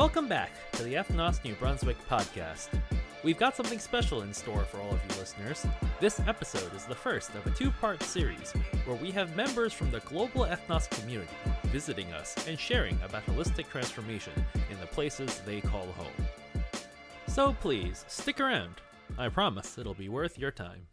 Welcome back to the Ethnos New Brunswick podcast. We've got something special in store for all of you listeners. This episode is the first of a two part series where we have members from the global ethnos community visiting us and sharing about holistic transformation in the places they call home. So please, stick around. I promise it'll be worth your time.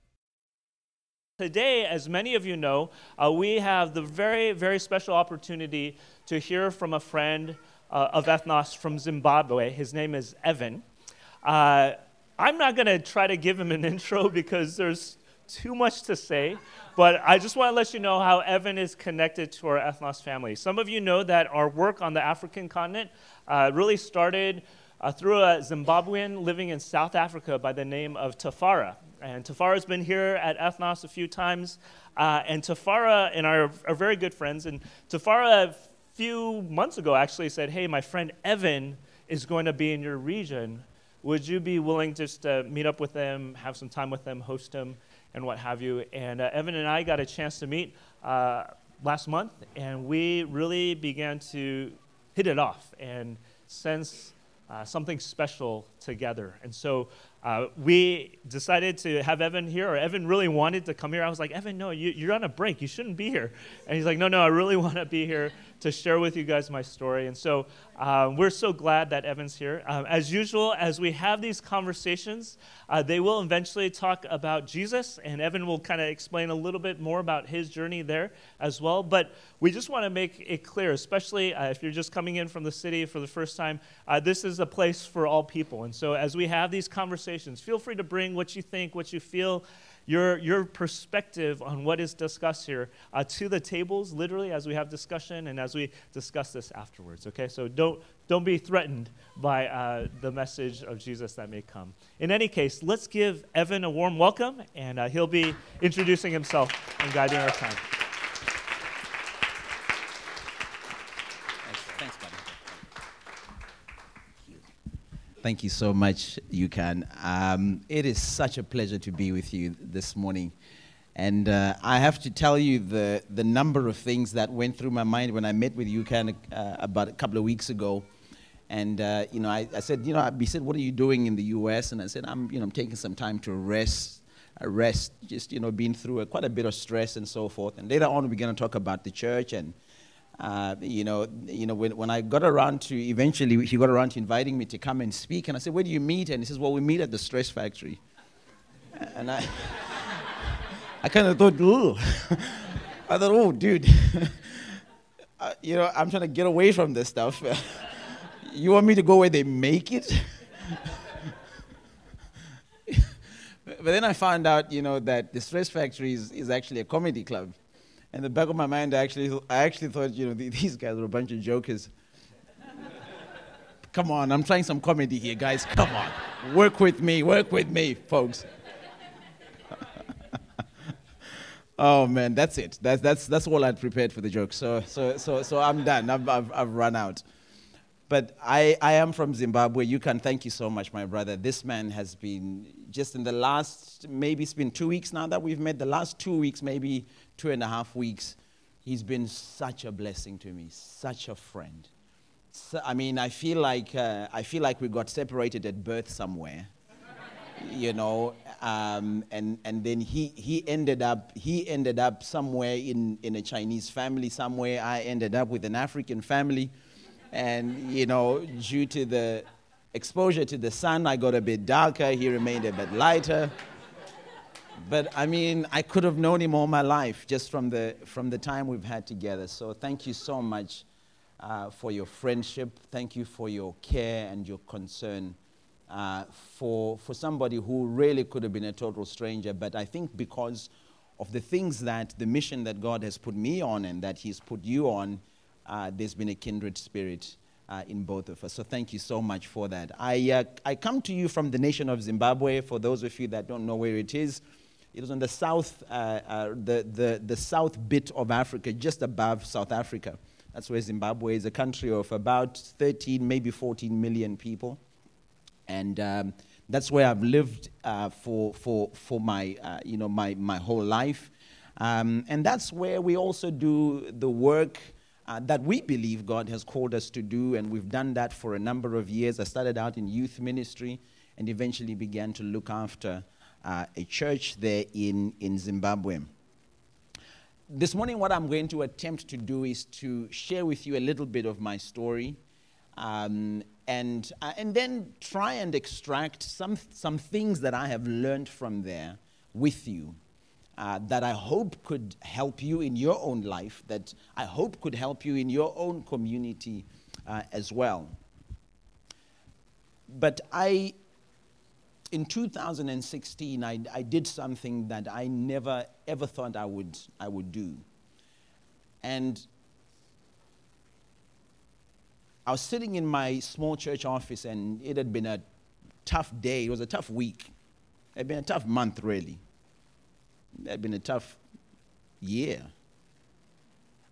Today, as many of you know, uh, we have the very, very special opportunity to hear from a friend uh, of ethnos from Zimbabwe. His name is Evan. Uh, I'm not going to try to give him an intro because there's too much to say, but I just want to let you know how Evan is connected to our ethnos family. Some of you know that our work on the African continent uh, really started uh, through a Zimbabwean living in South Africa by the name of Tafara. And Tafara's been here at Ethnos a few times. Uh, and Tafara and I are, are, very good friends. And Tafara, few months ago, actually said, Hey, my friend Evan is going to be in your region would you be willing just to meet up with them, have some time with them, host them, and what have you? And uh, Evan and I got a chance to meet uh, last month, and we really began to hit it off and sense uh, something special together. And so uh, we decided to have Evan here, or Evan really wanted to come here. I was like, Evan, no, you, are on a break. You shouldn't be here. And he's like, no, no, I really want to be here to share with you guys my story. And so um, we're so glad that Evan's here. Um, as usual, as we have these conversations, uh, they will eventually talk about Jesus, and Evan will kind of explain a little bit more about his journey there as well. But we just want to make it clear, especially uh, if you're just coming in from the city for the first time, uh, this is a place for all people. And so as we have these conversations, feel free to bring what you think, what you feel your, your perspective on what is discussed here uh, to the tables, literally, as we have discussion and as we discuss this afterwards, okay? So don't, don't be threatened by uh, the message of Jesus that may come. In any case, let's give Evan a warm welcome, and uh, he'll be introducing himself and guiding our time. Thank you so much, Yukan. Um, it is such a pleasure to be with you this morning. And uh, I have to tell you the, the number of things that went through my mind when I met with Yukan uh, about a couple of weeks ago. And, uh, you know, I, I, said, you know, he said, what are you doing in the U.S.? And I said, I'm, you know, I'm taking some time to rest, uh, rest, just, you know, being through a, quite a bit of stress and so forth. And later on, we're going to talk about the church and uh, you know, you know when, when I got around to eventually, he got around to inviting me to come and speak. And I said, Where do you meet? And he says, Well, we meet at the stress factory. And I, I kind of thought, Ooh. I thought, Oh, dude, uh, you know, I'm trying to get away from this stuff. you want me to go where they make it? but then I found out, you know, that the stress factory is, is actually a comedy club. In the back of my mind, I actually, I actually thought, you know, these guys were a bunch of jokers. Come on, I'm trying some comedy here, guys. Come on. Work with me, work with me, folks. oh man, that's it. That's, that's, that's all I'd prepared for the joke. So, so, so, so I'm done. I've, I've, I've run out. But I, I am from Zimbabwe. Yukan, thank you so much, my brother. This man has been just in the last, maybe it's been two weeks now that we've met, the last two weeks, maybe two and a half weeks, he's been such a blessing to me, such a friend. So, I mean, I feel like uh, I feel like we got separated at birth somewhere, you know, um, and and then he he ended up he ended up somewhere in in a Chinese family somewhere. I ended up with an African family, and you know, due to the exposure to the sun, I got a bit darker. He remained a bit lighter but I mean, I could have known him all my life just from the, from the time we've had together. So thank you so much uh, for your friendship. Thank you for your care and your concern uh, for, for somebody who really could have been a total stranger. But I think because of the things that the mission that God has put me on and that He's put you on, uh, there's been a kindred spirit. Uh, in both of us. So thank you so much for that. I, uh, I come to you from the nation of Zimbabwe. For those of you that don't know where it is, it was on the south, uh, uh, the, the, the south bit of Africa, just above South Africa. That's where Zimbabwe is a country of about 13, maybe 14 million people. And um, that's where I've lived uh, for, for, for my, uh, you know, my, my whole life. Um, and that's where we also do the work uh, that we believe God has called us to do, and we've done that for a number of years. I started out in youth ministry and eventually began to look after uh, a church there in, in Zimbabwe. This morning, what I'm going to attempt to do is to share with you a little bit of my story um, and, uh, and then try and extract some, some things that I have learned from there with you uh, that I hope could help you in your own life, that I hope could help you in your own community uh, as well. But I, in 2016, I, I did something that I never ever thought I would, I would do. And I was sitting in my small church office, and it had been a tough day. It was a tough week. It had been a tough month, really. It had been a tough year.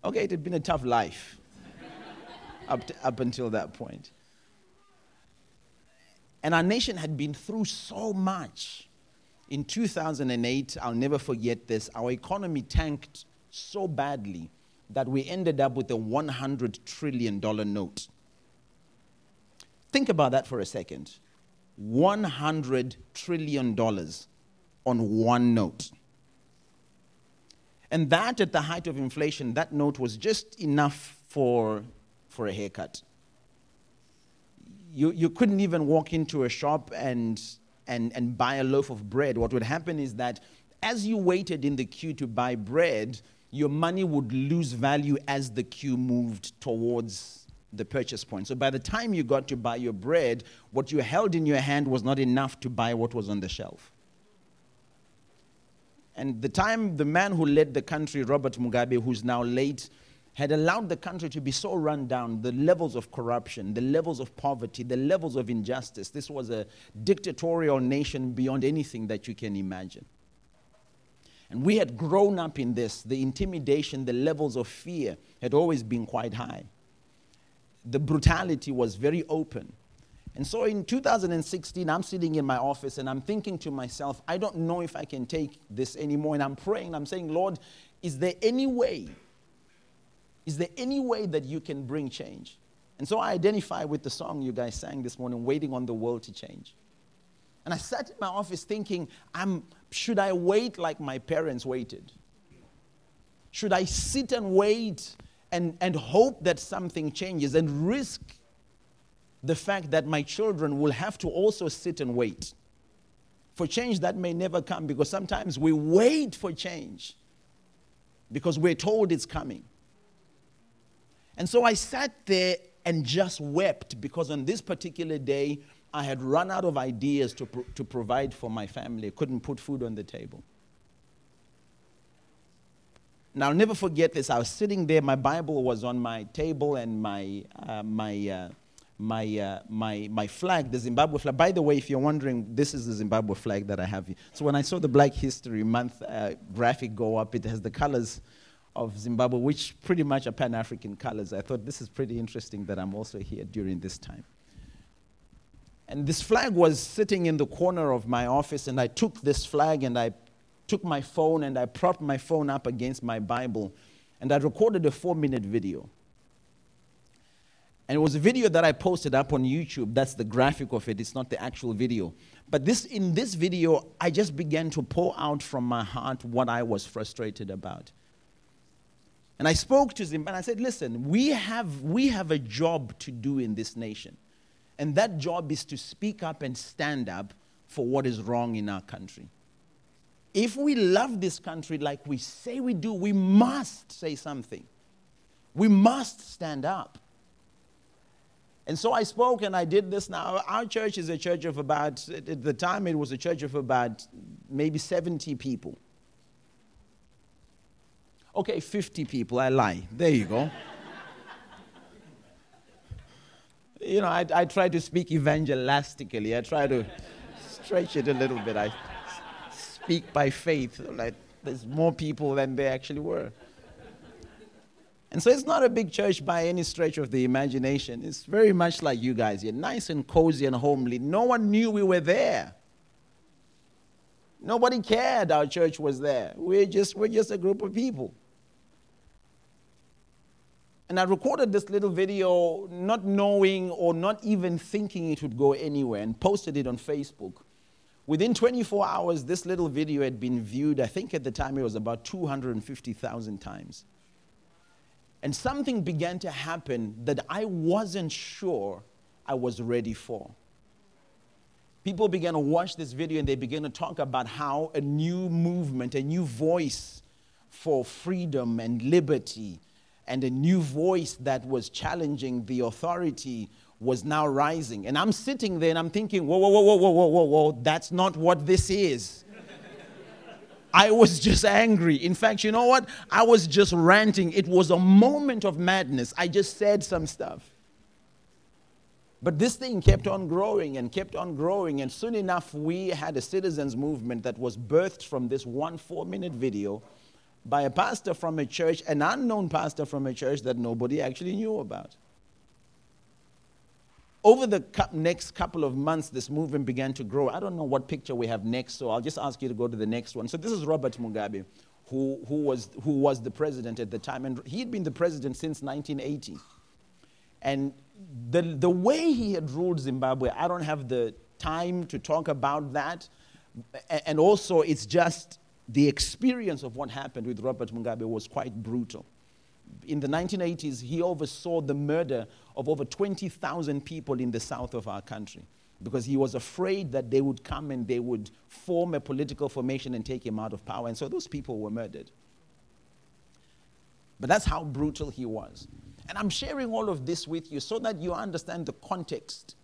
Okay, it had been a tough life up, to, up until that point. And our nation had been through so much. In 2008, I'll never forget this, our economy tanked so badly that we ended up with a $100 trillion note. Think about that for a second. $100 trillion on one note. And that, at the height of inflation, that note was just enough for, for a haircut. You, you couldn't even walk into a shop and, and, and buy a loaf of bread. What would happen is that as you waited in the queue to buy bread, your money would lose value as the queue moved towards the purchase point. So by the time you got to buy your bread, what you held in your hand was not enough to buy what was on the shelf. And the time the man who led the country, Robert Mugabe, who's now late, had allowed the country to be so run down, the levels of corruption, the levels of poverty, the levels of injustice. This was a dictatorial nation beyond anything that you can imagine. And we had grown up in this. The intimidation, the levels of fear had always been quite high. The brutality was very open. And so in 2016, I'm sitting in my office and I'm thinking to myself, I don't know if I can take this anymore. And I'm praying, I'm saying, Lord, is there any way? Is there any way that you can bring change? And so I identify with the song you guys sang this morning, Waiting on the World to Change. And I sat in my office thinking, I'm, should I wait like my parents waited? Should I sit and wait and, and hope that something changes and risk the fact that my children will have to also sit and wait for change that may never come because sometimes we wait for change because we're told it's coming. And so I sat there and just wept because on this particular day, I had run out of ideas to, to provide for my family. Couldn't put food on the table. Now, I'll never forget this. I was sitting there, my Bible was on my table, and my, uh, my, uh, my, uh, my, my flag, the Zimbabwe flag. By the way, if you're wondering, this is the Zimbabwe flag that I have here. So when I saw the Black History Month uh, graphic go up, it has the colors of Zimbabwe, which pretty much are Pan African colors. I thought this is pretty interesting that I'm also here during this time. And this flag was sitting in the corner of my office, and I took this flag and I took my phone and I propped my phone up against my Bible, and I recorded a four minute video. And it was a video that I posted up on YouTube. That's the graphic of it. It's not the actual video. But this, in this video, I just began to pour out from my heart what I was frustrated about. And I spoke to him and I said, listen, we have, we have a job to do in this nation. And that job is to speak up and stand up for what is wrong in our country. If we love this country like we say we do, we must say something. We must stand up. And so I spoke and I did this. Now, our church is a church of about, at the time, it was a church of about maybe 70 people. Okay, 50 people, I lie. There you go. you know, I, I try to speak evangelistically, I try to stretch it a little bit. I speak by faith, like there's more people than there actually were. And so it's not a big church by any stretch of the imagination. It's very much like you guys. You're nice and cozy and homely. No one knew we were there. Nobody cared our church was there. We're just, we're just a group of people. And I recorded this little video not knowing or not even thinking it would go anywhere and posted it on Facebook. Within 24 hours, this little video had been viewed, I think at the time it was about 250,000 times. And something began to happen that I wasn't sure I was ready for. People began to watch this video and they began to talk about how a new movement, a new voice for freedom and liberty, and a new voice that was challenging the authority was now rising. And I'm sitting there and I'm thinking, whoa, whoa, whoa, whoa, whoa, whoa, whoa, that's not what this is. I was just angry. In fact, you know what? I was just ranting. It was a moment of madness. I just said some stuff. But this thing kept on growing and kept on growing. And soon enough, we had a citizens' movement that was birthed from this one four minute video by a pastor from a church, an unknown pastor from a church that nobody actually knew about over the next couple of months, this movement began to grow. I don't know what picture we have next, so I'll just ask you to go to the next one. So this is Robert Mugabe, who, who, was, who was the president at the time. And he had been the president since 1980. And the, the way he had ruled Zimbabwe, I don't have the time to talk about that. And also, it's just the experience of what happened with Robert Mugabe was quite brutal in the 1980s, he oversaw the murder of over 20,000 people in the south of our country because he was afraid that they would come and they would form a political formation and take him out of power. And so those people were murdered. But that's how brutal he was. And I'm sharing all of this with you so that you understand the context,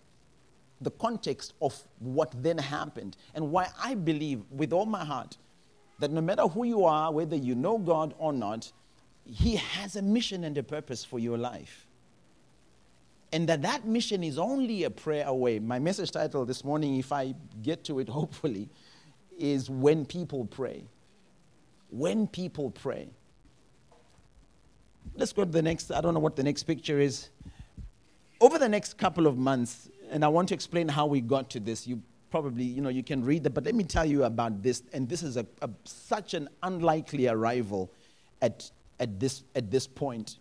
the context of what then happened, and why I believe with all my heart that no matter who you are, whether you know God or not, he has a mission and a purpose for your life. And that that mission is only a prayer away. My message title this morning, if I get to it hopefully, is When People Pray. When People Pray. Let's go to the next, I don't know what the next picture is. Over the next couple of months, and I want to explain how we got to this. You probably, you know, you can read that, but let me tell you about this. And this is a, a such an unlikely arrival at at this, at this point.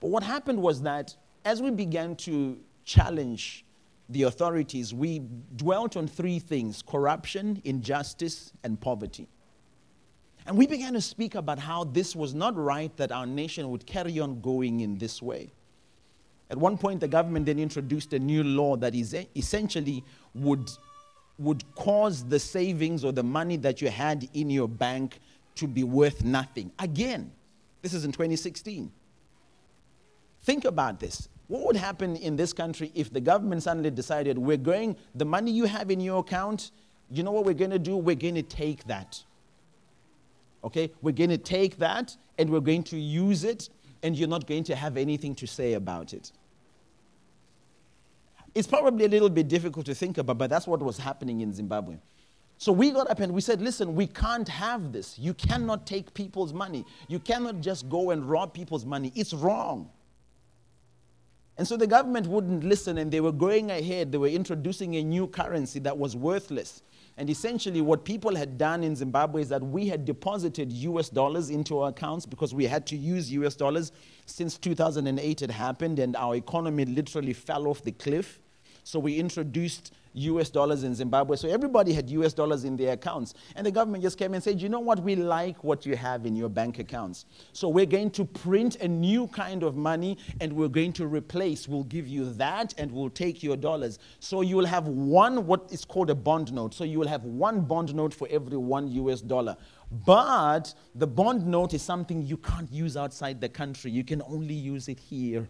But what happened was that as we began to challenge the authorities, we dwelt on three things corruption, injustice, and poverty. And we began to speak about how this was not right that our nation would carry on going in this way. At one point, the government then introduced a new law that is essentially would, would cause the savings or the money that you had in your bank to be worth nothing. Again, this is in 2016. Think about this. What would happen in this country if the government suddenly decided, we're going, the money you have in your account, you know what we're going to do? We're going to take that. Okay? We're going to take that and we're going to use it, and you're not going to have anything to say about it. It's probably a little bit difficult to think about, but that's what was happening in Zimbabwe. So we got up and we said, listen, we can't have this. You cannot take people's money. You cannot just go and rob people's money. It's wrong. And so the government wouldn't listen and they were going ahead. They were introducing a new currency that was worthless. And essentially, what people had done in Zimbabwe is that we had deposited US dollars into our accounts because we had to use US dollars since 2008 it happened and our economy literally fell off the cliff. So we introduced US dollars in Zimbabwe. So everybody had US dollars in their accounts. And the government just came and said, you know what, we like what you have in your bank accounts. So we're going to print a new kind of money and we're going to replace, we'll give you that and we'll take your dollars. So you will have one, what is called a bond note. So you will have one bond note for every one US dollar. But the bond note is something you can't use outside the country, you can only use it here.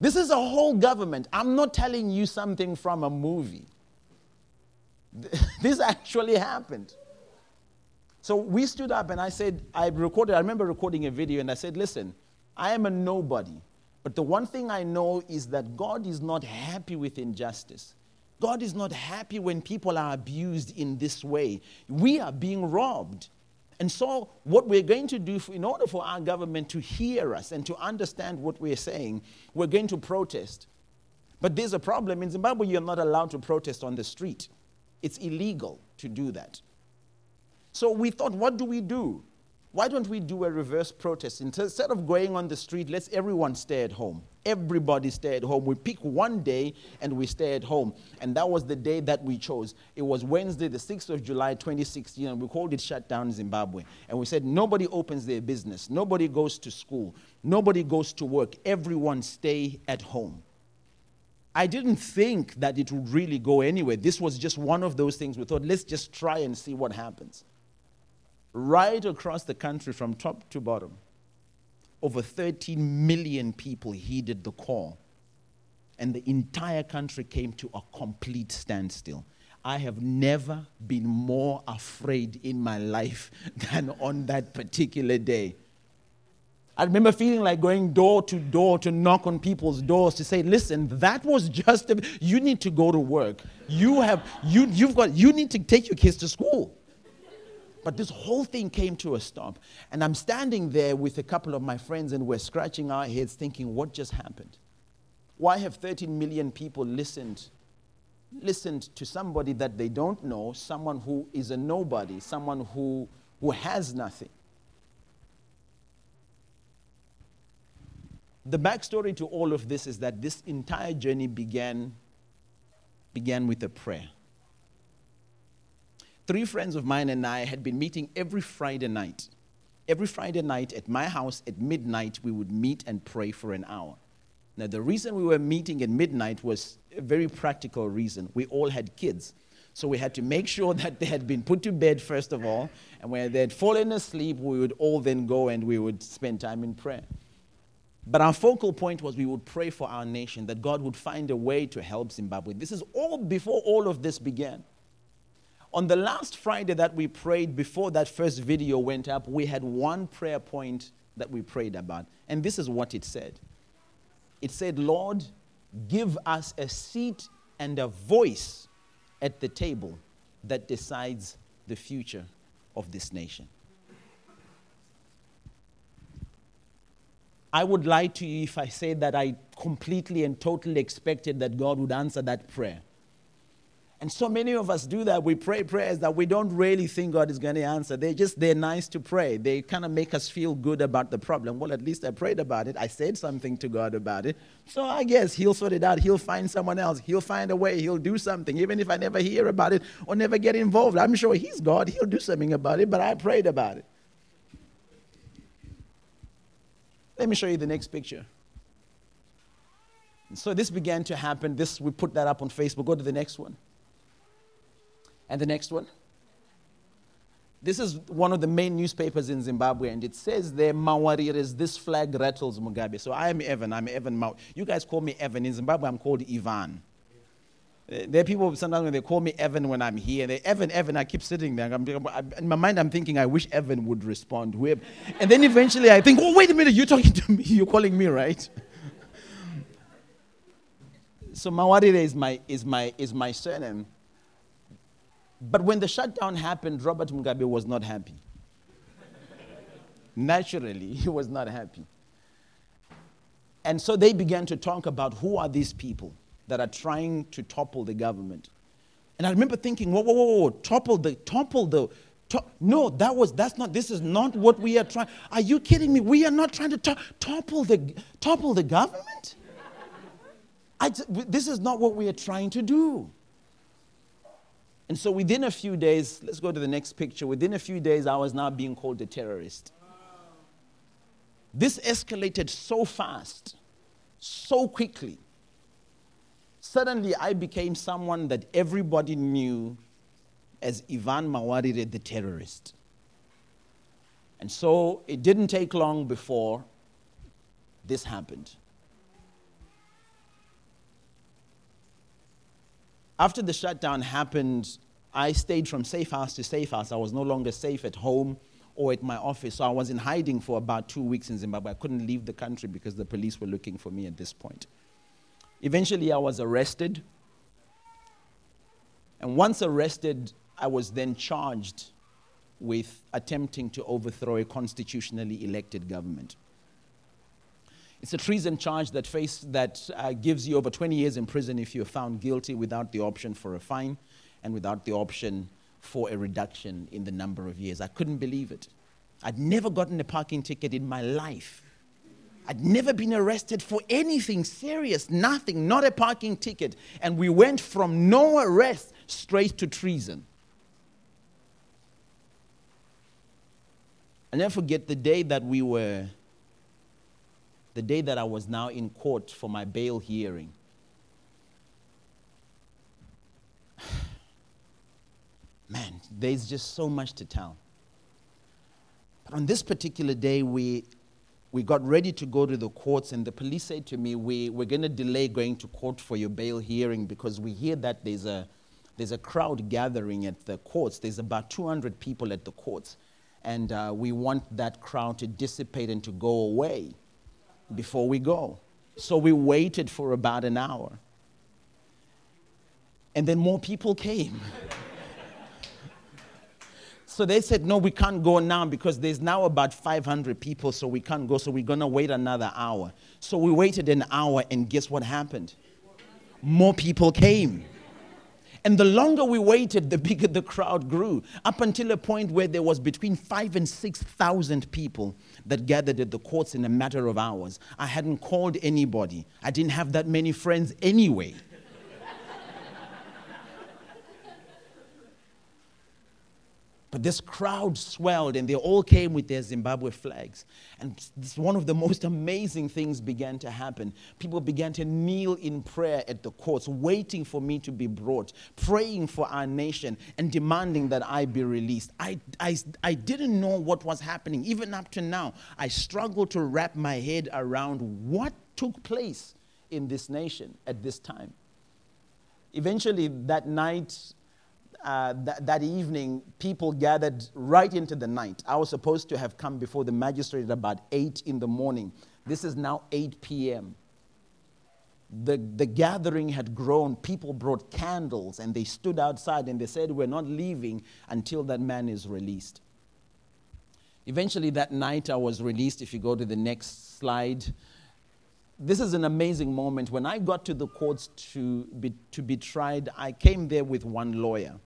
This is a whole government. I'm not telling you something from a movie. This actually happened. So we stood up and I said, I recorded, I remember recording a video and I said, listen, I am a nobody. But the one thing I know is that God is not happy with injustice. God is not happy when people are abused in this way. We are being robbed. And so, what we're going to do, for, in order for our government to hear us and to understand what we're saying, we're going to protest. But there's a problem. In Zimbabwe, you're not allowed to protest on the street, it's illegal to do that. So, we thought, what do we do? Why don't we do a reverse protest? Instead of going on the street, let's everyone stay at home. Everybody stay at home. We pick one day and we stay at home. And that was the day that we chose. It was Wednesday, the 6th of July, 2016, and we called it Shut Down Zimbabwe. And we said nobody opens their business, nobody goes to school, nobody goes to work. Everyone stay at home. I didn't think that it would really go anywhere. This was just one of those things we thought, let's just try and see what happens right across the country from top to bottom. Over 13 million people heeded the call, and the entire country came to a complete standstill. I have never been more afraid in my life than on that particular day. I remember feeling like going door to door to knock on people's doors to say, listen, that was just, a, you need to go to work. You have, you, you've got, you need to take your kids to school. But this whole thing came to a stop. And I'm standing there with a couple of my friends, and we're scratching our heads thinking, what just happened? Why have 13 million people listened? Listened to somebody that they don't know, someone who is a nobody, someone who, who has nothing. The backstory to all of this is that this entire journey began, began with a prayer three friends of mine and I had been meeting every Friday night. Every Friday night at my house at midnight, we would meet and pray for an hour. Now, the reason we were meeting at midnight was a very practical reason. We all had kids. So we had to make sure that they had been put to bed, first of all. And when they had fallen asleep, we would all then go and we would spend time in prayer. But our focal point was we would pray for our nation, that God would find a way to help Zimbabwe. This is all before all of this began. On the last Friday that we prayed before that first video went up, we had one prayer point that we prayed about. And this is what it said it said, Lord, give us a seat and a voice at the table that decides the future of this nation. I would lie to you if I said that I completely and totally expected that God would answer that prayer. And so many of us do that. We pray prayers that we don't really think God is going to answer. They're just, they're nice to pray. They kind of make us feel good about the problem. Well, at least I prayed about it. I said something to God about it. So I guess He'll sort it out. He'll find someone else. He'll find a way. He'll do something. Even if I never hear about it or never get involved, I'm sure He's God. He'll do something about it, but I prayed about it. Let me show you the next picture. And so this began to happen. This we put that up on Facebook. Go to the next one. And the next one. This is one of the main newspapers in Zimbabwe, and it says there, Mawarires, this flag rattles Mugabe. So I am Evan. I'm Evan Mau. You guys call me Evan. In Zimbabwe, I'm called Ivan. Uh, there are people sometimes when they call me Evan when I'm here. They Evan, Evan. I keep sitting there. I'm, in my mind, I'm thinking, I wish Evan would respond. And then eventually, I think, oh wait a minute, you're talking to me. You're calling me, right? so Mawarire is my is my is my surname. But when the shutdown happened, Robert Mugabe was not happy. Naturally, he was not happy. And so they began to talk about who are these people that are trying to topple the government. And I remember thinking, whoa, whoa, whoa, whoa topple the, topple the, to- no, that was, that's not, this is not what we are trying. Are you kidding me? We are not trying to to- topple, the, topple the government. I, this is not what we are trying to do. And so within a few days, let's go to the next picture. Within a few days, I was now being called a terrorist. This escalated so fast, so quickly. Suddenly, I became someone that everybody knew as Ivan Mawarire, the terrorist. And so it didn't take long before this happened. After the shutdown happened, I stayed from safe house to safe house. I was no longer safe at home or at my office. So I was in hiding for about two weeks in Zimbabwe. I couldn't leave the country because the police were looking for me at this point. Eventually, I was arrested. And once arrested, I was then charged with attempting to overthrow a constitutionally elected government. It's a treason charge that, face, that uh, gives you over 20 years in prison if you're found guilty without the option for a fine and without the option for a reduction in the number of years. I couldn't believe it. I'd never gotten a parking ticket in my life. I'd never been arrested for anything serious, nothing, not a parking ticket. And we went from no arrest straight to treason. i never forget the day that we were, the day that I was now in court for my bail hearing. Man, there's just so much to tell. But on this particular day, we, we got ready to go to the courts, and the police said to me, we, We're going to delay going to court for your bail hearing because we hear that there's a, there's a crowd gathering at the courts. There's about 200 people at the courts, and uh, we want that crowd to dissipate and to go away before we go. So we waited for about an hour. And then more people came. So they said, no, we can't go now because there's now about 500 people, so we can't go. So we're to wait another hour. So we waited an hour, and guess what happened? More people came. And the longer we waited, the bigger the crowd grew, up until a point where there was between five and 6,000 people that gathered at the courts in a matter of hours. I hadn't called anybody, I didn't have that many friends anyway. This crowd swelled and they all came with their Zimbabwe flags. And this, one of the most amazing things began to happen. People began to kneel in prayer at the courts, waiting for me to be brought, praying for our nation, and demanding that I be released. I, I, I didn't know what was happening. Even up to now, I struggle to wrap my head around what took place in this nation at this time. Eventually, that night, uh, th- that evening, people gathered right into the night. I was supposed to have come before the magistrate at about 8 in the morning. This is now 8 p.m. The, the gathering had grown. People brought candles and they stood outside and they said, We're not leaving until that man is released. Eventually, that night, I was released. If you go to the next slide, this is an amazing moment. When I got to the courts to be, to be tried, I came there with one lawyer.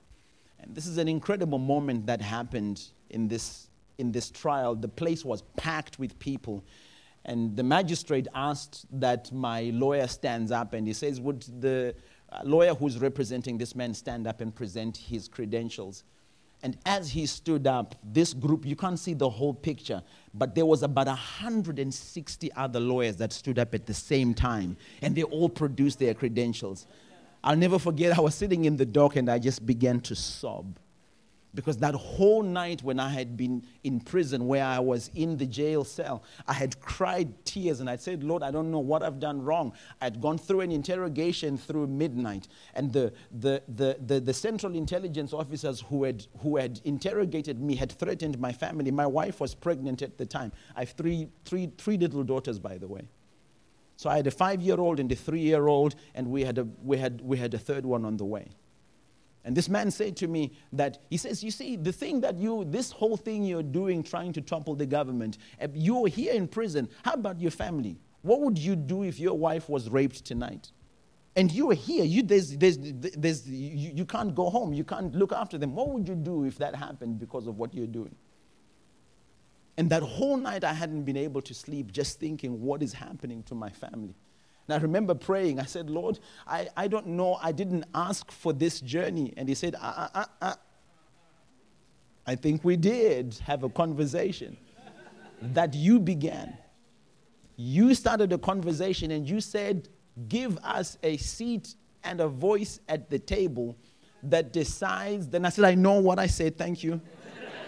And this is an incredible moment that happened in this, in this trial. The place was packed with people. And the magistrate asked that my lawyer stands up and he says, Would the uh, lawyer who's representing this man stand up and present his credentials? And as he stood up, this group, you can't see the whole picture, but there was about 160 other lawyers that stood up at the same time, and they all produced their credentials. I'll never forget, I was sitting in the dock and I just began to sob. Because that whole night when I had been in prison, where I was in the jail cell, I had cried tears and I said, Lord, I don't know what I've done wrong. I'd gone through an interrogation through midnight, and the, the, the, the, the central intelligence officers who had, who had interrogated me had threatened my family. My wife was pregnant at the time. I have three, three, three little daughters, by the way. So I had a five year old and a three year old, and we had, a, we, had, we had a third one on the way. And this man said to me that, he says, You see, the thing that you, this whole thing you're doing, trying to topple the government, you're here in prison. How about your family? What would you do if your wife was raped tonight? And you are here, you, there's, there's, there's, you, you can't go home, you can't look after them. What would you do if that happened because of what you're doing? And that whole night, I hadn't been able to sleep just thinking, what is happening to my family? And I remember praying. I said, Lord, I, I don't know. I didn't ask for this journey. And He said, uh, uh, uh. I think we did have a conversation that you began. You started a conversation and you said, Give us a seat and a voice at the table that decides. Then I said, I know what I said. Thank you.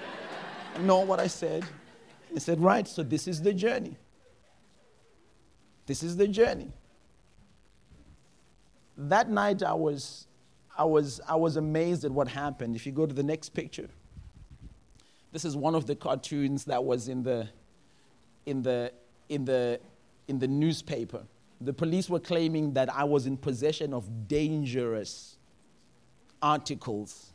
I know what I said. I said, Right, so this is the journey. This is the journey. That night I was, I was, I was amazed at what happened. If you go to the next picture, this is one of the cartoons that was in the, in the, in the, in the newspaper. The police were claiming that I was in possession of dangerous articles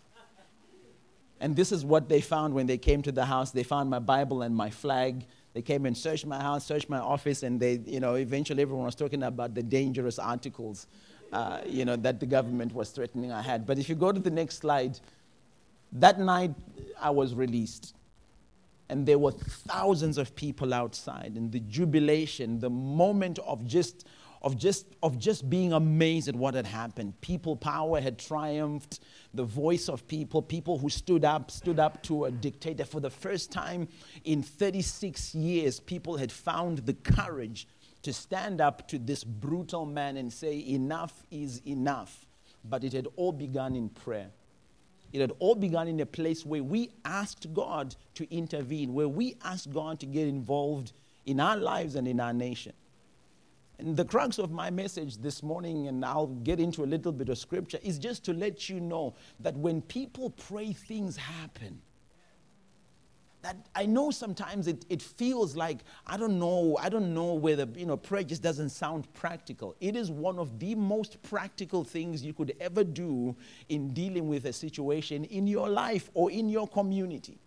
and this is what they found when they came to the house. They found my Bible and my flag. They came and searched my house, searched my office, and they, you know, eventually everyone was talking about the dangerous articles, uh, you know, that the government was threatening I had. But if you go to the next slide, that night I was released. and there were thousands of people outside and the jubilation the moment of just of just of just being amazed at what had happened. People power had triumphed. The voice of people people who stood up stood up to a dictator. For the first time in 36 years people had found the courage to stand up to this brutal man and say enough is enough. But it had all begun in prayer. It had all begun in a place where we asked God to intervene, where we asked God to get involved in our lives and in our nation. And the crux of my message this morning, and I'll get into a little bit of scripture, is just to let you know that when people pray, things happen that I know sometimes it, it feels like, I don't know, I don't know whether, you know, prayer just doesn't sound practical. It is one of the most practical things you could ever do in dealing with a situation in your life or in your community.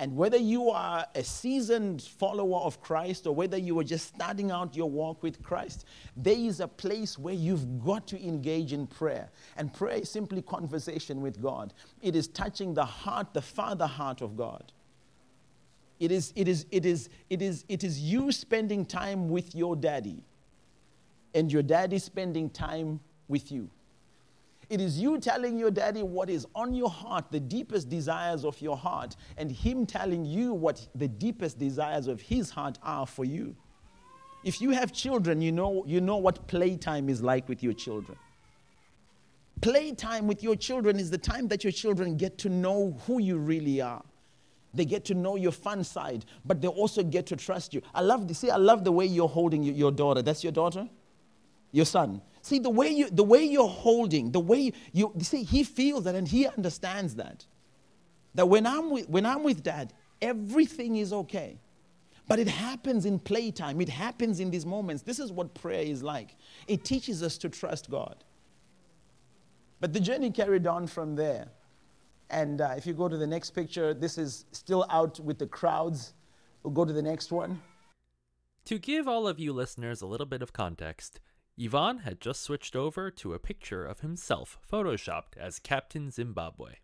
And whether you are a seasoned follower of Christ or whether you are just starting out your walk with Christ, there is a place where you've got to engage in prayer. And prayer is simply conversation with God, it is touching the heart, the Father heart of God. It is, it, is, it, is, it, is, it is you spending time with your daddy and your daddy spending time with you. It is you telling your daddy what is on your heart, the deepest desires of your heart, and him telling you what the deepest desires of his heart are for you. If you have children, you know, you know what playtime is like with your children. Playtime with your children is the time that your children get to know who you really are. They get to know your fun side, but they also get to trust you. I love, this. see, I love the way you're holding your daughter. That's your daughter? Your son. See, the way, you, the way you're holding, the way you, you see, he feels that and he understands that. That when I'm, with, when I'm with dad, everything is okay. But it happens in playtime, it happens in these moments. This is what prayer is like. It teaches us to trust God. But the journey carried on from there. And uh, if you go to the next picture, this is still out with the crowds. We'll go to the next one. To give all of you listeners a little bit of context, Yvonne had just switched over to a picture of himself photoshopped as Captain Zimbabwe.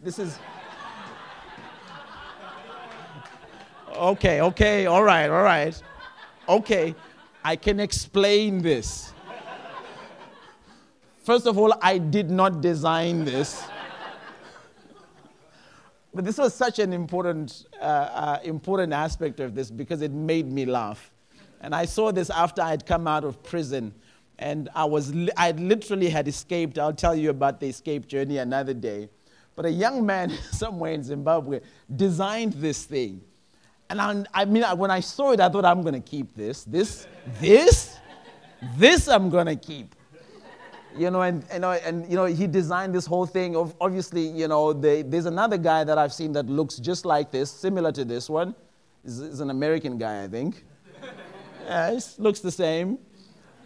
This is. Okay, okay, all right, all right. Okay, I can explain this. First of all, I did not design this. But this was such an important, uh, uh, important aspect of this because it made me laugh. And I saw this after I had come out of prison. And I was, I literally had escaped. I'll tell you about the escape journey another day. But a young man somewhere in Zimbabwe designed this thing. And I, I mean, when I saw it, I thought, I'm going to keep this. This, this, this I'm going to keep. You know, and, and, and, you know, he designed this whole thing. Of, obviously, you know, they, there's another guy that I've seen that looks just like this, similar to this one. Is an American guy, I think. Yeah, it looks the same.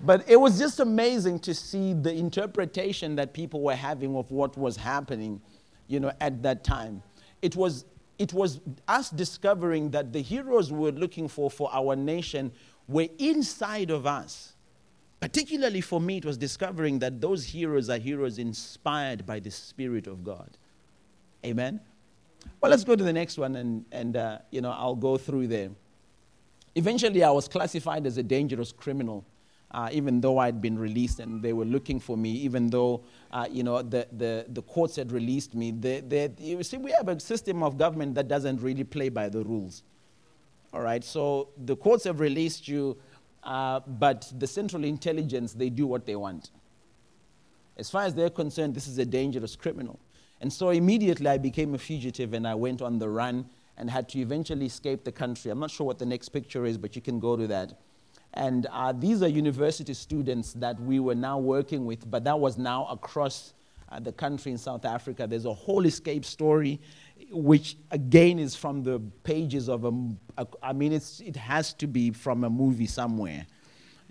But it was just amazing to see the interpretation that people were having of what was happening, you know, at that time. It was, it was us discovering that the heroes we were looking for for our nation were inside of us. Particularly for me, it was discovering that those heroes are heroes inspired by the Spirit of God. Amen? Well, let's go to the next one, and, and uh, you know, I'll go through there. Eventually, I was classified as a dangerous criminal. Uh, even though I'd been released and they were looking for me, even though uh, you know the, the, the courts had released me. They, they, you see, we have a system of government that doesn't really play by the rules. All right, so the courts have released you, uh, but the Central Intelligence they do what they want. As far as they're concerned, this is a dangerous criminal, and so immediately I became a fugitive and I went on the run and had to eventually escape the country. I'm not sure what the next picture is, but you can go to that. And uh, these are university students that we were now working with, but that was now across uh, the country in South Africa. There's a whole escape story, which again is from the pages of a, a I mean, it's, it has to be from a movie somewhere.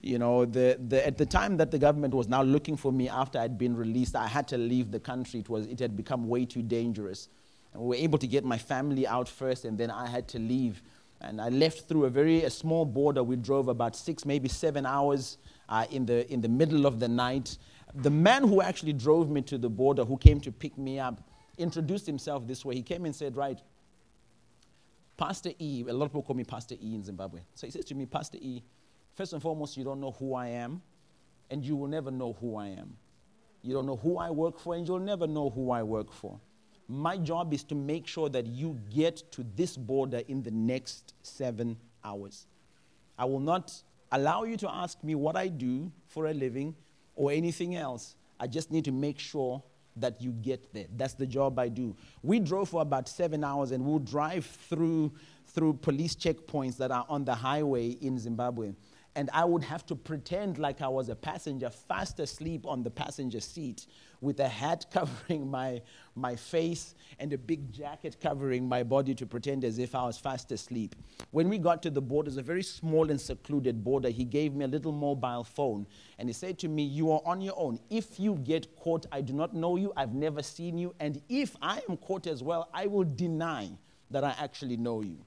You know, the, the, at the time that the government was now looking for me after I'd been released, I had to leave the country. It, was, it had become way too dangerous. And we were able to get my family out first, and then I had to leave. And I left through a very a small border. We drove about six, maybe seven hours uh, in, the, in the middle of the night. The man who actually drove me to the border, who came to pick me up, introduced himself this way. He came and said, Right, Pastor E, a lot of people call me Pastor E in Zimbabwe. So he says to me, Pastor E, first and foremost, you don't know who I am, and you will never know who I am. You don't know who I work for, and you'll never know who I work for. My job is to make sure that you get to this border in the next seven hours. I will not allow you to ask me what I do for a living or anything else. I just need to make sure that you get there. That's the job I do. We drove for about seven hours and we'll drive through, through police checkpoints that are on the highway in Zimbabwe and I would have to pretend like I was a passenger, fast asleep on the passenger seat, with a hat covering my, my face and a big jacket covering my body to pretend as if I was fast asleep. When we got to the border, it's a very small and secluded border. He gave me a little mobile phone and he said to me, You are on your own. If you get caught, I do not know you, I've never seen you, and if I am caught as well, I will deny that I actually know you.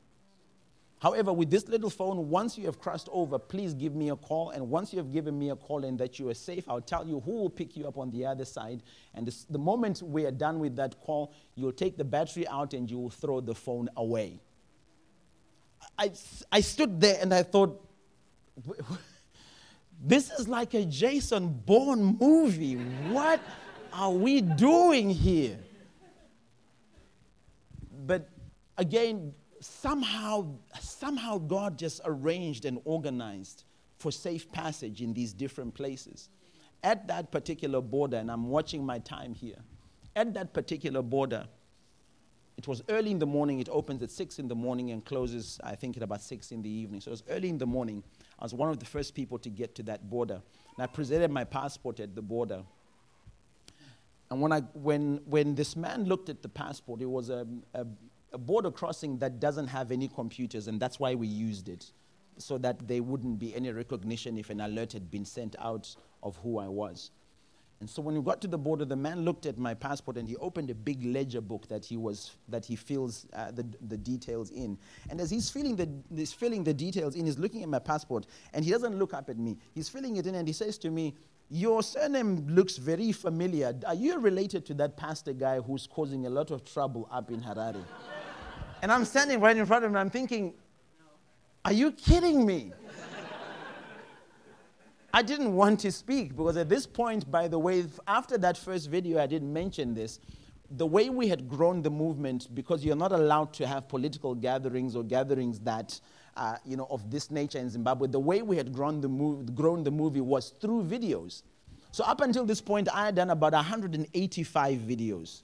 However, with this little phone, once you have crossed over, please give me a call. And once you have given me a call and that you are safe, I'll tell you who will pick you up on the other side. And this, the moment we are done with that call, you'll take the battery out and you will throw the phone away. I, I stood there and I thought, this is like a Jason Bourne movie. What are we doing here? But again, somehow, somehow God just arranged and organized for safe passage in these different places. At that particular border, and I'm watching my time here, at that particular border, it was early in the morning. It opens at 6 in the morning and closes, I think, at about 6 in the evening. So it was early in the morning. I was one of the first people to get to that border. And I presented my passport at the border. And when, I, when, when this man looked at the passport, it was a, a, a border crossing that doesn't have any computers, and that's why we used it, so that there wouldn't be any recognition if an alert had been sent out of who I was. And so when we got to the border, the man looked at my passport and he opened a big ledger book that he was that he fills uh, the, the details in. And as he's filling the he's filling the details in, he's looking at my passport and he doesn't look up at me. He's filling it in and he says to me, "Your surname looks very familiar. Are you related to that pastor guy who's causing a lot of trouble up in Harare?" And I'm standing right in front of him and I'm thinking, are you kidding me? I didn't want to speak because at this point, by the way, after that first video, I didn't mention this. The way we had grown the movement, because you're not allowed to have political gatherings or gatherings that, uh, you know, of this nature in Zimbabwe, the way we had grown the, mov- grown the movie was through videos. So up until this point, I had done about 185 videos.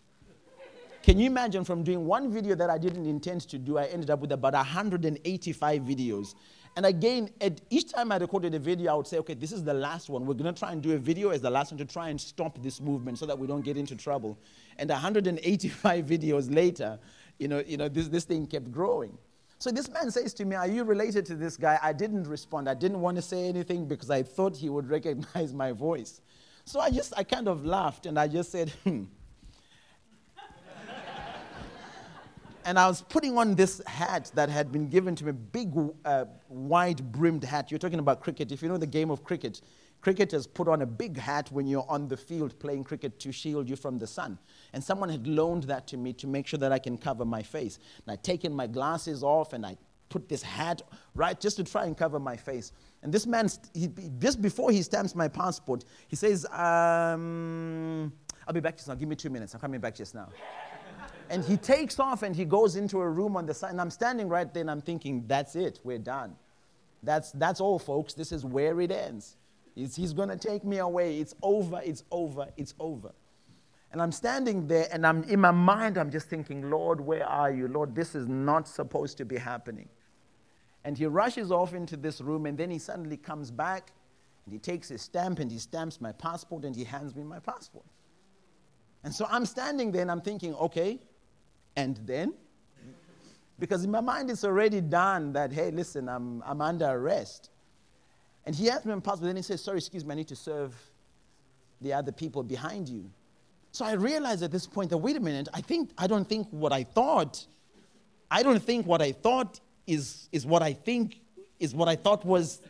Can you imagine from doing one video that I didn't intend to do, I ended up with about 185 videos. And again, at each time I recorded a video, I would say, okay, this is the last one. We're going to try and do a video as the last one to try and stop this movement so that we don't get into trouble. And 185 videos later, you know, you know this, this thing kept growing. So this man says to me, Are you related to this guy? I didn't respond. I didn't want to say anything because I thought he would recognize my voice. So I just, I kind of laughed and I just said, Hmm, and I was putting on this hat that had been given to me—a big, uh, wide brimmed hat. You're talking about cricket. If you know the game of cricket, cricketers put on a big hat when you're on the field playing cricket to shield you from the sun. And someone had loaned that to me to make sure that I can cover my face. And I'd taken my glasses off and I put this hat right just to try and cover my face. And this man, he, just before he stamps my passport, he says, um, I'll be back just now. Give me two minutes. I'm coming back just now. And he takes off and he goes into a room on the side. And I'm standing right there and I'm thinking, that's it, we're done. That's, that's all, folks. This is where it ends. He's, he's going to take me away. It's over, it's over, it's over. And I'm standing there and I'm in my mind, I'm just thinking, Lord, where are you? Lord, this is not supposed to be happening. And he rushes off into this room and then he suddenly comes back and he takes his stamp and he stamps my passport and he hands me my passport. And so I'm standing there and I'm thinking, okay, and then? Because in my mind, it's already done that, hey, listen, I'm, I'm under arrest. And he asked me in passport, then he says, sorry, excuse me, I need to serve the other people behind you. So I realized at this point that, wait a minute, I think, I don't think what I thought, I don't think what I thought is, is what I think, is what I thought was,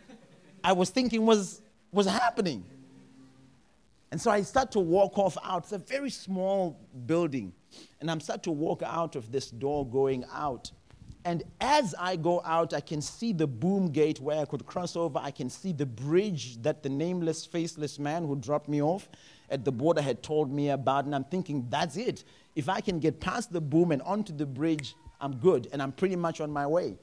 I was thinking was, was happening. And so I start to walk off out. It's a very small building. And I'm starting to walk out of this door going out. And as I go out, I can see the boom gate where I could cross over. I can see the bridge that the nameless, faceless man who dropped me off at the border had told me about. And I'm thinking, that's it. If I can get past the boom and onto the bridge, I'm good. And I'm pretty much on my way.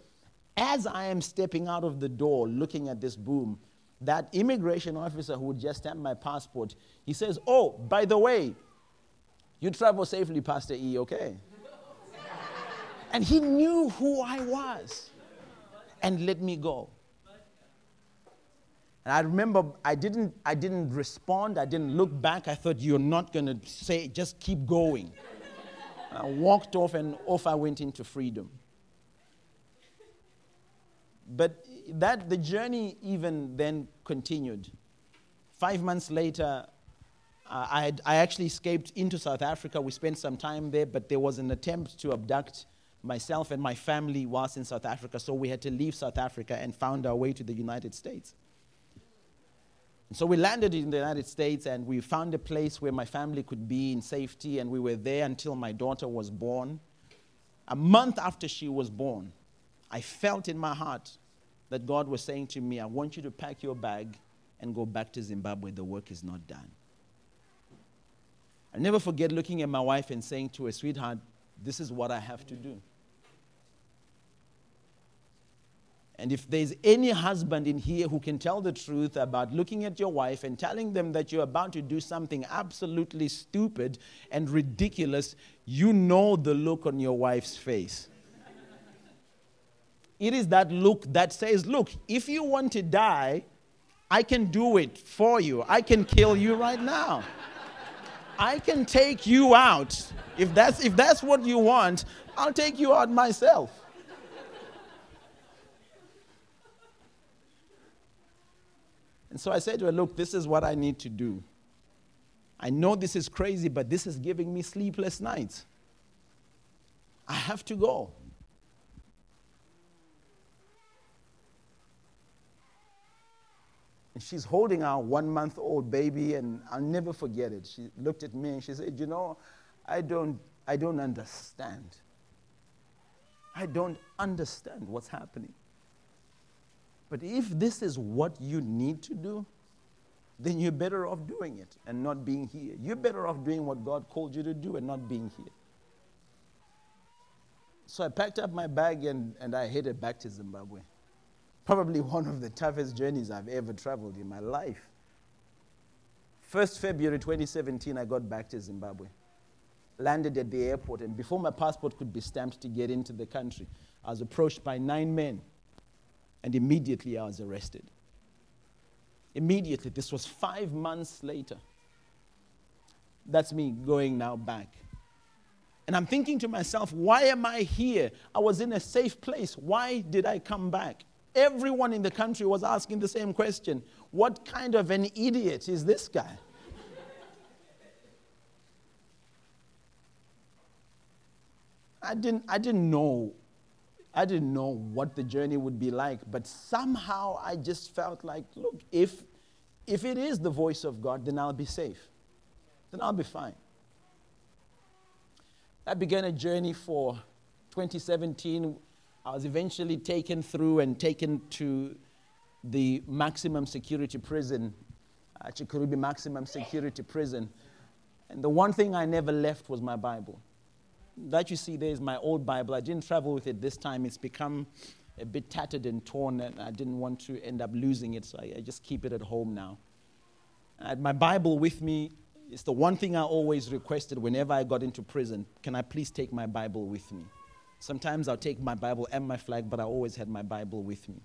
As I am stepping out of the door looking at this boom, that immigration officer who just stamped my passport, he says, Oh, by the way, you travel safely, Pastor E, okay? and he knew who I was and let me go. And I remember I didn't, I didn't respond. I didn't look back. I thought, you're not going to say, just keep going. I walked off and off I went into freedom. But that the journey even then continued. Five months later, I, had, I actually escaped into South Africa. We spent some time there, but there was an attempt to abduct myself and my family whilst in South Africa, so we had to leave South Africa and found our way to the United States. So we landed in the United States and we found a place where my family could be in safety, and we were there until my daughter was born. A month after she was born, I felt in my heart that God was saying to me, I want you to pack your bag and go back to Zimbabwe. The work is not done. I'll never forget looking at my wife and saying to her, sweetheart, this is what I have to do. And if there's any husband in here who can tell the truth about looking at your wife and telling them that you're about to do something absolutely stupid and ridiculous, you know the look on your wife's face. It is that look that says, Look, if you want to die, I can do it for you. I can kill you right now. I can take you out. If that's, if that's what you want, I'll take you out myself. And so I said to her, Look, this is what I need to do. I know this is crazy, but this is giving me sleepless nights. I have to go. And she's holding our one month old baby, and I'll never forget it. She looked at me and she said, You know, I don't, I don't understand. I don't understand what's happening. But if this is what you need to do, then you're better off doing it and not being here. You're better off doing what God called you to do and not being here. So I packed up my bag and, and I headed back to Zimbabwe. Probably one of the toughest journeys I've ever traveled in my life. 1st February 2017, I got back to Zimbabwe. Landed at the airport, and before my passport could be stamped to get into the country, I was approached by nine men, and immediately I was arrested. Immediately, this was five months later. That's me going now back. And I'm thinking to myself, why am I here? I was in a safe place. Why did I come back? Everyone in the country was asking the same question What kind of an idiot is this guy? I didn't, I didn't know. I didn't know what the journey would be like, but somehow I just felt like, look, if, if it is the voice of God, then I'll be safe. Then I'll be fine. I began a journey for 2017 I was eventually taken through and taken to the maximum security prison, uh, Chikurubi Maximum Security Prison. And the one thing I never left was my Bible. That you see there is my old Bible. I didn't travel with it this time. It's become a bit tattered and torn, and I didn't want to end up losing it, so I, I just keep it at home now. I had my Bible with me. It's the one thing I always requested whenever I got into prison. Can I please take my Bible with me? Sometimes I'll take my Bible and my flag, but I always had my Bible with me.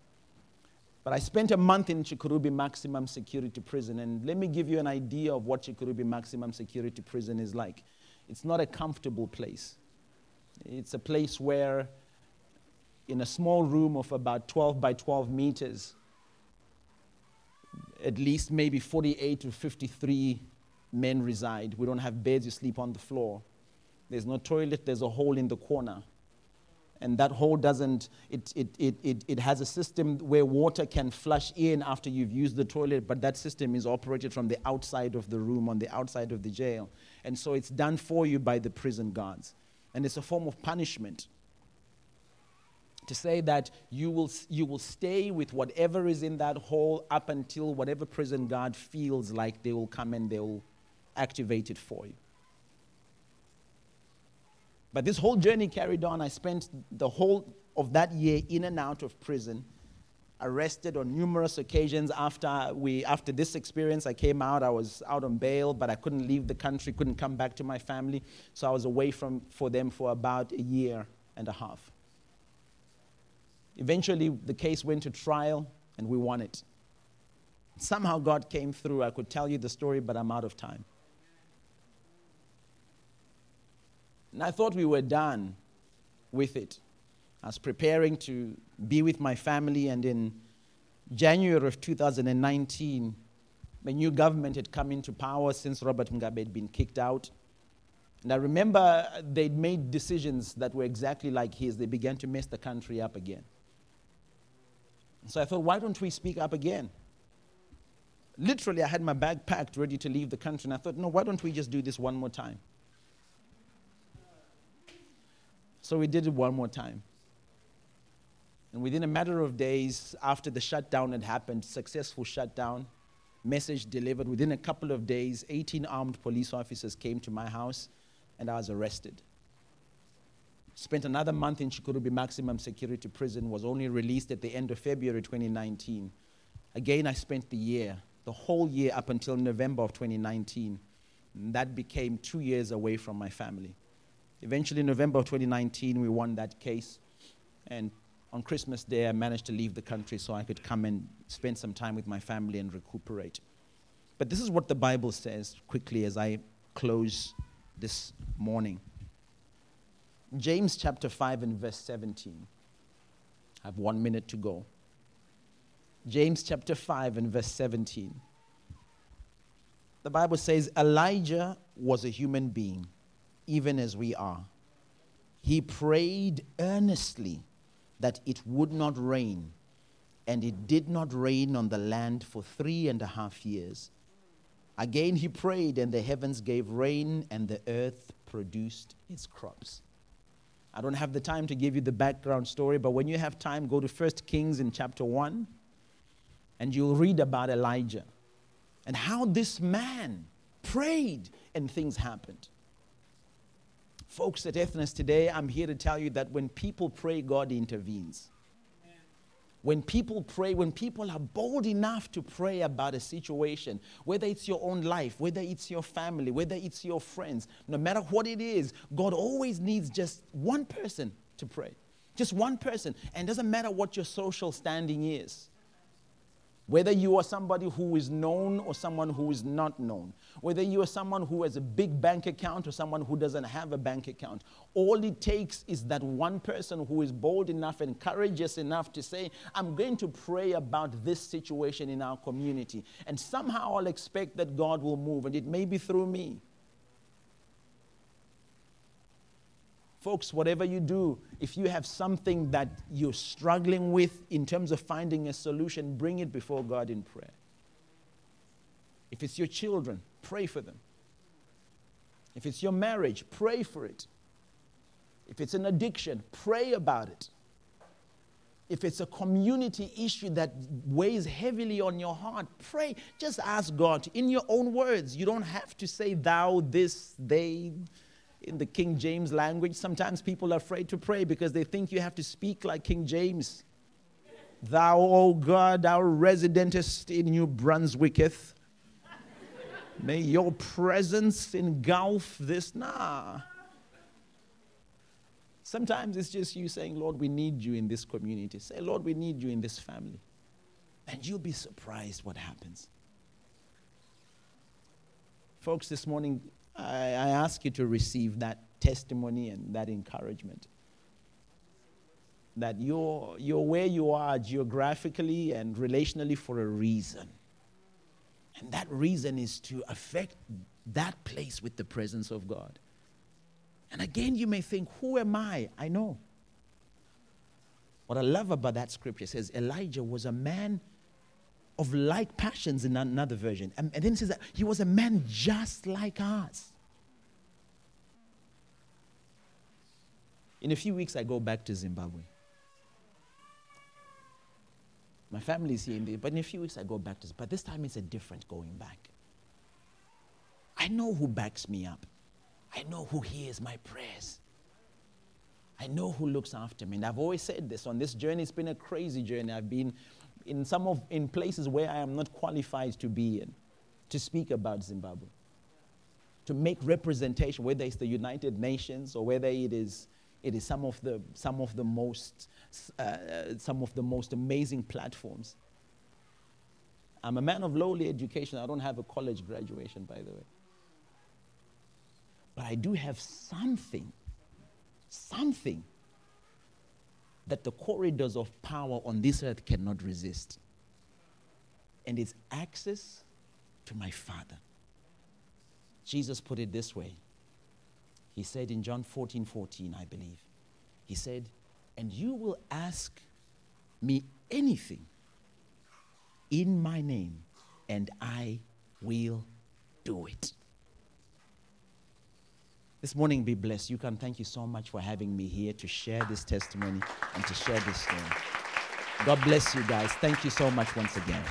But I spent a month in Chikurubi Maximum Security Prison, and let me give you an idea of what Chikurubi Maximum Security Prison is like. It's not a comfortable place. It's a place where, in a small room of about 12 by 12 meters, at least maybe 48 to 53 men reside. We don't have beds, you sleep on the floor. There's no toilet, there's a hole in the corner and that hole doesn't it, it, it, it, it has a system where water can flush in after you've used the toilet but that system is operated from the outside of the room on the outside of the jail and so it's done for you by the prison guards and it's a form of punishment to say that you will, you will stay with whatever is in that hole up until whatever prison guard feels like they will come and they will activate it for you. But this whole journey carried on. I spent the whole of that year in and out of prison, arrested on numerous occasions. After, we, after this experience, I came out. I was out on bail, but I couldn't leave the country, couldn't come back to my family. So I was away from, for them for about a year and a half. Eventually, the case went to trial, and we won it. Somehow, God came through. I could tell you the story, but I'm out of time. And I thought we were done with it. I was preparing to be with my family, and in January of 2019, the new government had come into power since Robert Mugabe had been kicked out. And I remember they'd made decisions that were exactly like his. They began to mess the country up again. So I thought, why don't we speak up again? Literally, I had my bag packed, ready to leave the country, and I thought, no, why don't we just do this one more time? So we did it one more time. And within a matter of days after the shutdown had happened, successful shutdown, message delivered, within a couple of days, 18 armed police officers came to my house and I was arrested. Spent another month in Chikurubi Maximum Security Prison, was only released at the end of February 2019. Again, I spent the year, the whole year up until November of 2019. And that became two years away from my family. Eventually, in November of 2019, we won that case. And on Christmas Day, I managed to leave the country so I could come and spend some time with my family and recuperate. But this is what the Bible says quickly as I close this morning. James chapter 5 and verse 17. I have one minute to go. James chapter 5 and verse 17. The Bible says Elijah was a human being even as we are. He prayed earnestly that it would not rain, and it did not rain on the land for three and a half years. Again he prayed, and the heavens gave rain, and the earth produced its crops. I don't have the time to give you the background story, but when you have time, go to 1 Kings in chapter 1, and you'll read about Elijah and how this man prayed and things happened. Folks at Ethnos today, I'm here to tell you that when people pray, God intervenes. When people pray, when people are bold enough to pray about a situation, whether it's your own life, whether it's your family, whether it's your friends, no matter what it is, God always needs just one person to pray. Just one person. And it doesn't matter what your social standing is. Whether you are somebody who is known or someone who is not known, whether you are someone who has a big bank account or someone who doesn't have a bank account, all it takes is that one person who is bold enough and courageous enough to say, I'm going to pray about this situation in our community. And somehow I'll expect that God will move, and it may be through me. Folks, whatever you do, if you have something that you're struggling with in terms of finding a solution, bring it before God in prayer. If it's your children, pray for them. If it's your marriage, pray for it. If it's an addiction, pray about it. If it's a community issue that weighs heavily on your heart, pray. Just ask God in your own words. You don't have to say thou, this, they in the King James language. Sometimes people are afraid to pray because they think you have to speak like King James. Thou, O God, our residentest in New Brunswicketh, may your presence engulf this. Nah. Sometimes it's just you saying, Lord, we need you in this community. Say, Lord, we need you in this family. And you'll be surprised what happens. Folks, this morning, I, I ask you to receive that testimony and that encouragement. That you're, you're where you are geographically and relationally for a reason. And that reason is to affect that place with the presence of God. And again, you may think, Who am I? I know. What I love about that scripture says Elijah was a man of like passions in another version. And, and then it says that he was a man just like us. In a few weeks, I go back to Zimbabwe. My family is here, in the, but in a few weeks I go back to. Zimbabwe. But this time it's a different going back. I know who backs me up. I know who hears my prayers. I know who looks after me. And I've always said this on this journey, it's been a crazy journey. I've been in some of in places where I am not qualified to be in, to speak about Zimbabwe. To make representation, whether it's the United Nations or whether it is it is some of the some of the most uh, some of the most amazing platforms. I'm a man of lowly education. I don't have a college graduation, by the way. But I do have something, something that the corridors of power on this earth cannot resist. And it's access to my Father. Jesus put it this way. He said in John 14 14, I believe, He said, And you will ask me anything in my name, and I will do it. This morning, be blessed. You can thank you so much for having me here to share this testimony and to share this story. God bless you guys. Thank you so much once again.